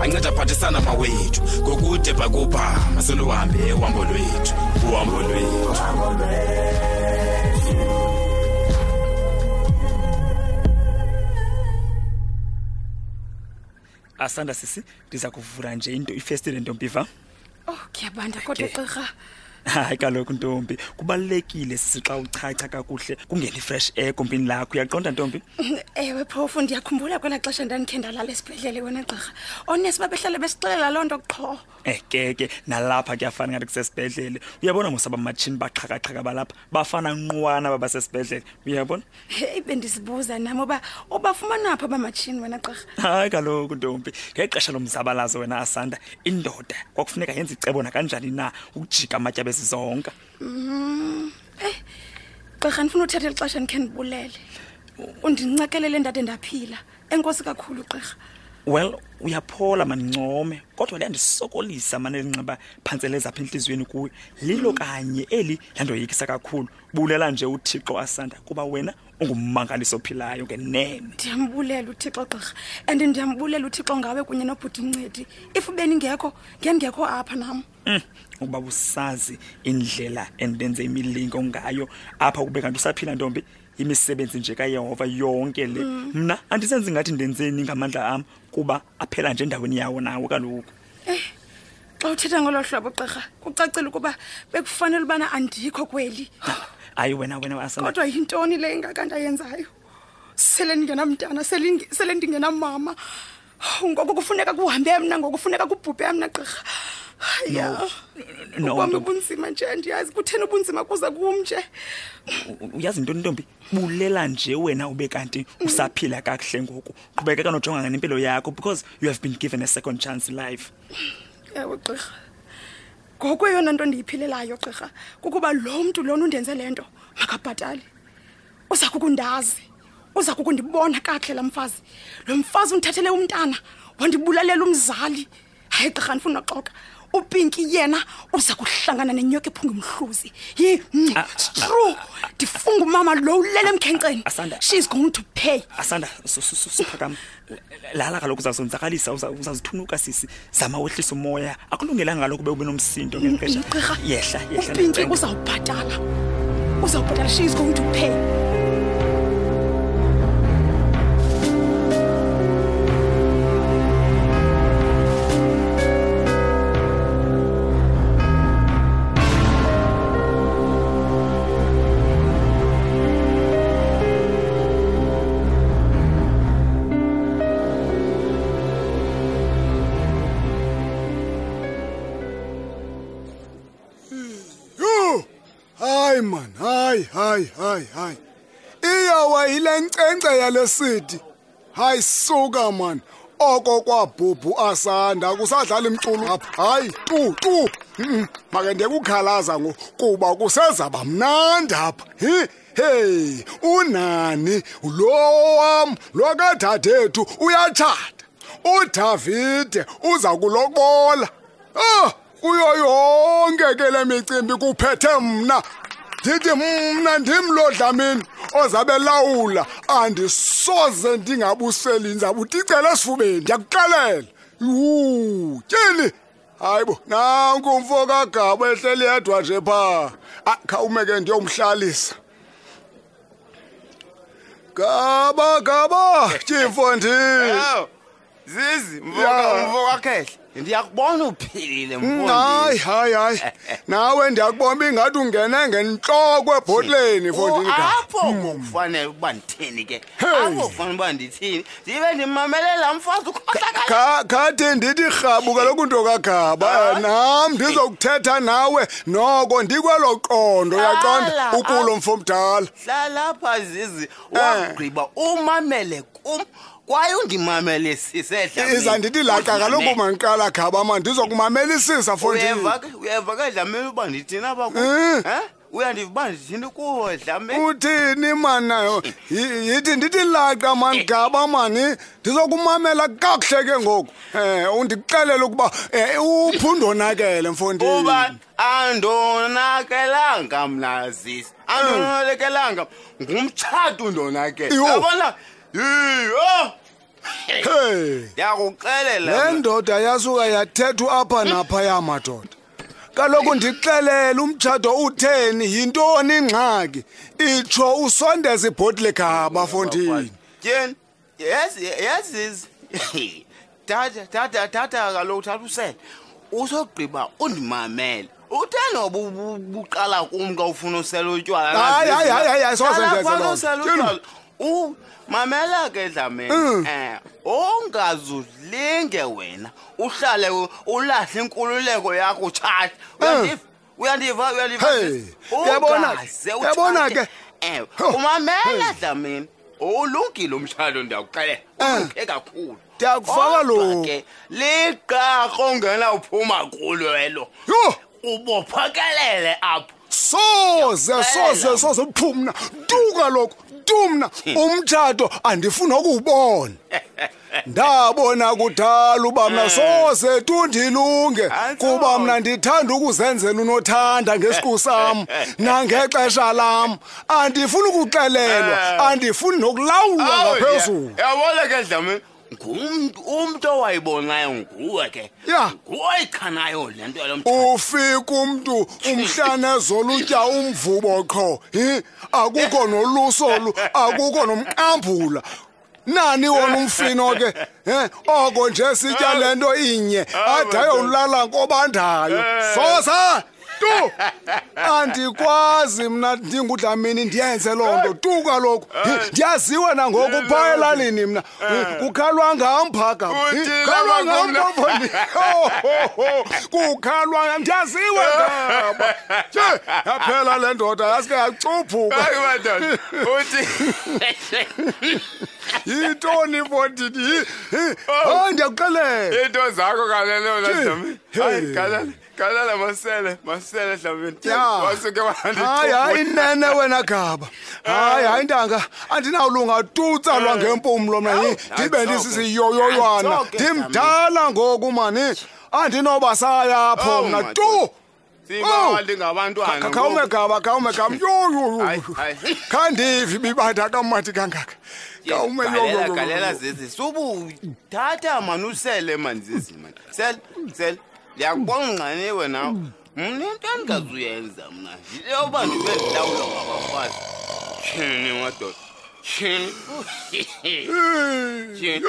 anceda aphathisana mawethu ngokude bhakupha maseluhambe uhambo lwethu uhambo lwethu asanda sisi ndiza kuvula nje into ifestile ntompiva Oh, kuyabanda kodwa Okay. gqirha. hayi kaloku ntombi kubalulekile sisi xa uchacha kakuhle kungena i-fresh air kompini lakho uyaqonda ntombi Ewe phofu ndiyakhumbula kwela xesha ndandikhe ndalala esibhedlele wena gqirha. Onesi babehlale besixelela loo nto qho. ekeke nalapha kuyafana ngathi kusesibhedlele uyabona mosaba matshini baxhakaxhaka balapha bafana nqwana babasesibhedlele uyabona heyi bendizibuza nam uba ubafumana phi abamatshini wena gqirha hayi kaloku ntombi ngexesha lomzabalazo wena asanda indoda kwakufuneka yenza icebo nakanjani na ukujika amatya bezizonka mm, eyi gqirha ndifuna uthetha eli xesha ndikhe ndibulele undincekelele ndade ndaphila enkosi kakhulu gqirha well uyaphola manincome kodwa liyandisokolisa mane linxiba phantseleza apha entliziyweni kuyo lilo kanye eli landoyikisa kakhulu bulela nje uthixo asanda kuba wena ungummangaliso ophilayo ngenene ndiyambulela uthixo gqirha and ndiyambulela uthixo ngawe kunye nobhuti mncedi if beningekho ngendingekho apha nam mm, ukuba busazi indlela endenze imilingo ngayo apha kube kanti usaphila ntombi imisebenzi nje kayehova yonke le mm. mna andisenzi ngathi ndenzeni ngamandla am kuba aphela nje endaweni yawo nawo kaloku eh, xa uthetha ngolo hlobo gqirha kucacile ukuba bekufanele ubana andikho kweli hayi wena wena kodwa yintoni le ingaka ndayenzayo sele ndingenamntana sele ndingenamama ngoku kufuneka kuhambe mna ngoku kufuneka kubhubhe mna gqirha ya ubomi ubunzima nje andiyazi kutheni ubunzima kuza kum nje uyazi into ntombi bulela nje wena ube kanti usaphila kakuhle ngoku qhubekeka nojongana nempilo yakho because you have been given a second chance life ewe gqirha ngoko eyona nto ndiyiphilelayo gqirha kukuba lo mntu lona undenze le nto makabhatali uza kukundazi uza kukundibona kakuhle la mfazi lo mfazi undithathele umntana wandibulalela umzali hayi gqirha ndifuna unoxoka upinki yena uza kuhlangana nenyoka ephunga umhluzi yi mm, ah, ah, it's true ah, ndifunga umama lo ulele emkhenkceni Asanda. she is going to pay asanda su- su- su- suphakama lala kaloku uzazonzakalisa uzazithunuka sisi zama wehlisa umoya akulungelanga kaloku ube ube nomsindo ngeli xesha Gqirha, yehla yehla upinki ndicela. uzawubhatala uzawubhatala she is going to pay hayi mani hayi hayi hayi hayi iyawa yile nkcenkce yale sidi hayi suka mani oko kwabhubhu asanda kusadlala imculo apha hayi tu tu make ndiyekukhalaza ngoku kuba kusezaba mnandi apha hi heyi unani lo wam lo kadadethu uyatshata udavide uza kulobola oh kuyo yonke ke le micimbi kuphethe mna ndithi mna ndim lo dlamini ozabe lawula andisoze ndingabuseli ndizabudicela esifubeni ndiyakuxelela yuu tyeni hayi bo nanku umfo kagaba ehleli yedwa nje phaa ah, khawume ke ndiyomhlalisa gaba gaba tyimfondini zizi mfo kakhehle ndiyakubona uphilile hayi hayi hayi nawe ndiyakubona uba ingathi ungene ngentloko ebhotleni fondini oh, apho ngokufanele uba ndithini ke akufuna uba ndithini ndibe ndimamelela mfazi ukhohlakala khathi ndithi rhabu kaloku nto kagaba nam ndizokuthetha nawe noko ndikwelo qondo uyaqonda ukulo mfo mdala hlalapha zizi eh. wagqiba umamele kum kwaye undimamele sisedla iza ndithi laxa kaloku mandiqala gaba ma ndizokumamelisisa fondiyeva ke dlamela uba ndithini apha kum eh? uyandiva ndithini ukudla uthini manayo yithi ndithi laqa mani gaba mani ndizokumamela kakuhle ke ngoku um undixelele ukuba eh, uphi undonakele mfondini andonakelanga mnazisi eh. andonakelanga ngumtshato undonakele yabona yio ndiyakuxelela le ndoda yasuka yathethwa apha napha yamadoda kaloku ndixelele umtshato utheni yintoni ingxaki itsho usondeza ibhotile gaba fondini tyeni yazi yazizi tata tata tata kaloku thatha usele usogqiba undimamele utheni obu buqala kum ka ufuna usela utywala hayi hayi hayi hayi soze ndezelaa u mamela ke dlameni um ongazudlinge wena uhlale ulahle inkululeko yakho utshatshe uyandiva uyandivauyabona ke ewe umamela dlameni ulungile umshado ndiyakuxelela ulunge kakhulu ndiyakufaka lo ke liqarha ongena uphuma kulo elo ubophakelele apho soze soze soze uphumna tu kaloku tu mna hmm. umtshato andifuna ukuwubona ndabona kudala uba mna eh. soze tu ndilunge kuba mna ndithanda ukuzenzela unothanda ngesiqu sam nangexesha lam andifuni ukuxelelwa eh. andifuni nokulawulwa ngaphezulu yabona ke dlamini ngumntu umntu owayibonayo nguwe ke ya ngoyichanayo le nto yalo ufika umntu umhlane zolutya umvubo qho hi akukho nolusolu akukho nomqambhula nani wona umfino ke he oko nje sitya le nto inye ade ayolala nkobandayo sosa tu andikwazi mna ndingudlamini ndiyenze loo nto tu kaloku ndiyaziwa nangoku phaa elalini mna kukhalwa ngamphaka khalwa ngamphakoni kukhalwa ndiyaziwa ngaba yaphela le ndoda yasike yacuphuka yintoni fondini hayi ndiyakuxelela into zakho kalelo galala masele masele dlamini Ya. wasuke wandi hayi hayi nene wena gaba hayi hayi ntanga andinawulunga tutsalwa ngempumlo mna yi ndibe ndisisiyoyoywana Awujoke, ndimdala ngoku mani andinoba sayapho Oh, mna my tu God. sibawa ndingabantwana khawume gaba khawume gaba yoyoyo Hayi, hayi. khandivi bibanda kamati kangaka khawume galela galela yoyoyo zizi subuthatha mani usele mani zizi mani sel sel ndiyakwangqane wena mna into endingazuyenza mna yile yoba ndibe ndilawulwa ngabafazi tyhini madoda tyhini tyhini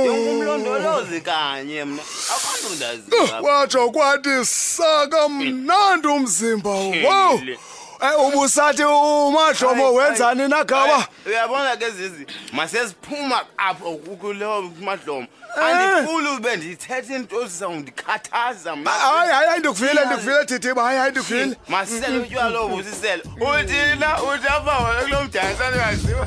ndingumlondolozi kanye mna abantu ndaziva watsho kwathi saka mnandi umzimba wo Tyhini. Eh, ubusathi umadlomo Hayi, wenzani nagaba Hayi, uyabona ke zizi masesiphuma apho kukuleyo madlomo andifuli ube ndithetha into zizawundikhathaza mna. hayi hayi hayi ndikuvile ndikuvile thethe hayi hayi ndikuvile Masisele utywala obu sisele. Uthina uthi apha wena kulo mdansi andiwaziwa.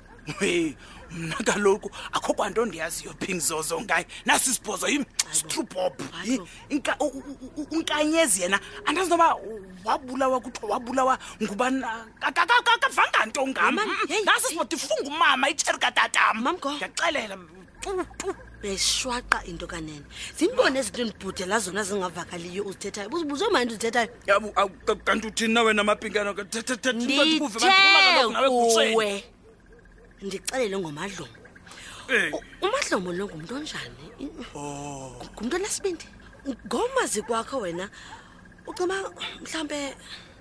Hey, mna kaloku akho kwanto ndiyaziyo phi ngizozo ngaye nasi sibhozo yim strubob unkanyezi yena andazi noba wabulawa kuthiwa wabulawa ngubani akavanga nto ngam nasi sibhodo ifunga umama itsherikatatam ndiyaxelela uyayishwaqa into kanene zimbone ezinto endibhudela zona zingavakaliyo uzithethayo buzibuze mani into uzithethayo kanti uthini na wena mapinkana ndithethe ndixelele ngomadlomo umadlomo lo ngumntu onjani oh. ngumntu onasibindi ngomazi kwakho wena ucima mhlawumbe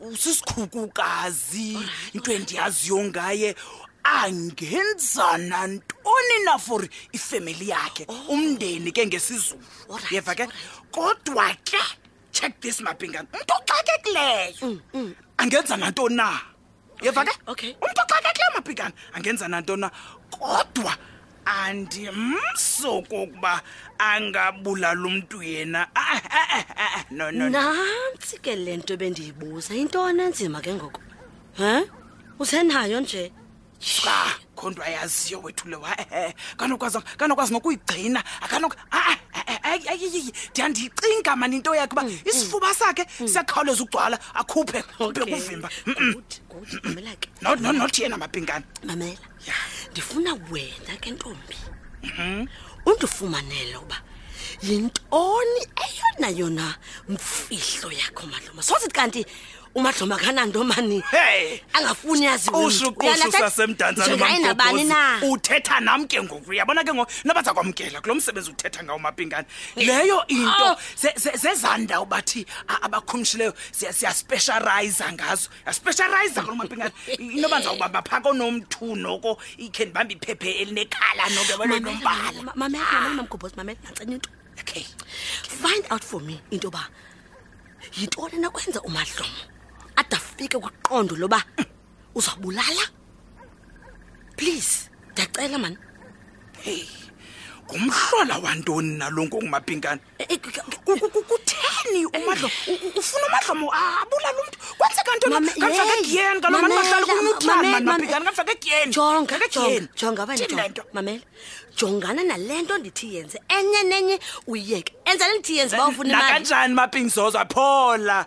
usisikhukukazi into endiyaziyo ngaye angenzana ntoni na for ifemeli yakhe umndeni ke ngesizulu yeva ke kodwa ke check this mabhingane umntu oxakekileyo angenza nanto na yeva ke Okay. umntu oxakekileyo mabhingane angenza nanto na kodwa andimsoko ukuba angabulala umntu yena Ah, ah, ah, ah, no no no. nantsi ke le nto bendiyibuza yintoni enzima ke ngoku he usenayo nje Ah, khonto ayaziyo wethu lewa Eh, eh, kanokwazi kanokwazi nokuyigcina akanok Ah, ah, ah, ah, ayi, ayi, ayi, ndiyandicinga mani into yakhe uba Mm, isifuba sakhe siyakhawuleza ukugcwala akhuphe akhuphe ukuvimba Mm, mm. mamela ke no no not yena mapinkana mamela ndifuna wena ke ntombi mhm. undifumanele uba yintoni eyona yona mfihlo yakho madloma soze kanti umadloma kanantomani angafuni yaziusuqususasemdantsanabantu na uthetha nam ke ngoku uyabona ke ngoku nabaza kwamkela kulo msebenzi uthetha ngawo mapingane leyo into oh. zezanda ubathi abakhumshileyo siyaspesharayiza ngazo aspecialize kulo mapinga inoba ndizawubamba phaa konomthu noko ikhe ndibambe iphephe elinekhala noko yabona nombala mamamamgobhozi mamele nacenya into okay find out for me into yoba yintoni nakwenza umadlomo ade afike kwaqondo loba uzawubulala please ndiyacela mani heyi ngumhlola wantoni nalo ngongumapinkana kutheni umadlo ufuna umadlomo abulala umntu kwenzeka nto kafake egiyeni kalo mani bahlala kunutlamaphikani kafake egiyeni jongajongabanto mamela jongana nale nto ndithi yenze enye nenye uyeke enza le ndithi yenze uba ufuna imali nakanjani mapingzozo aphola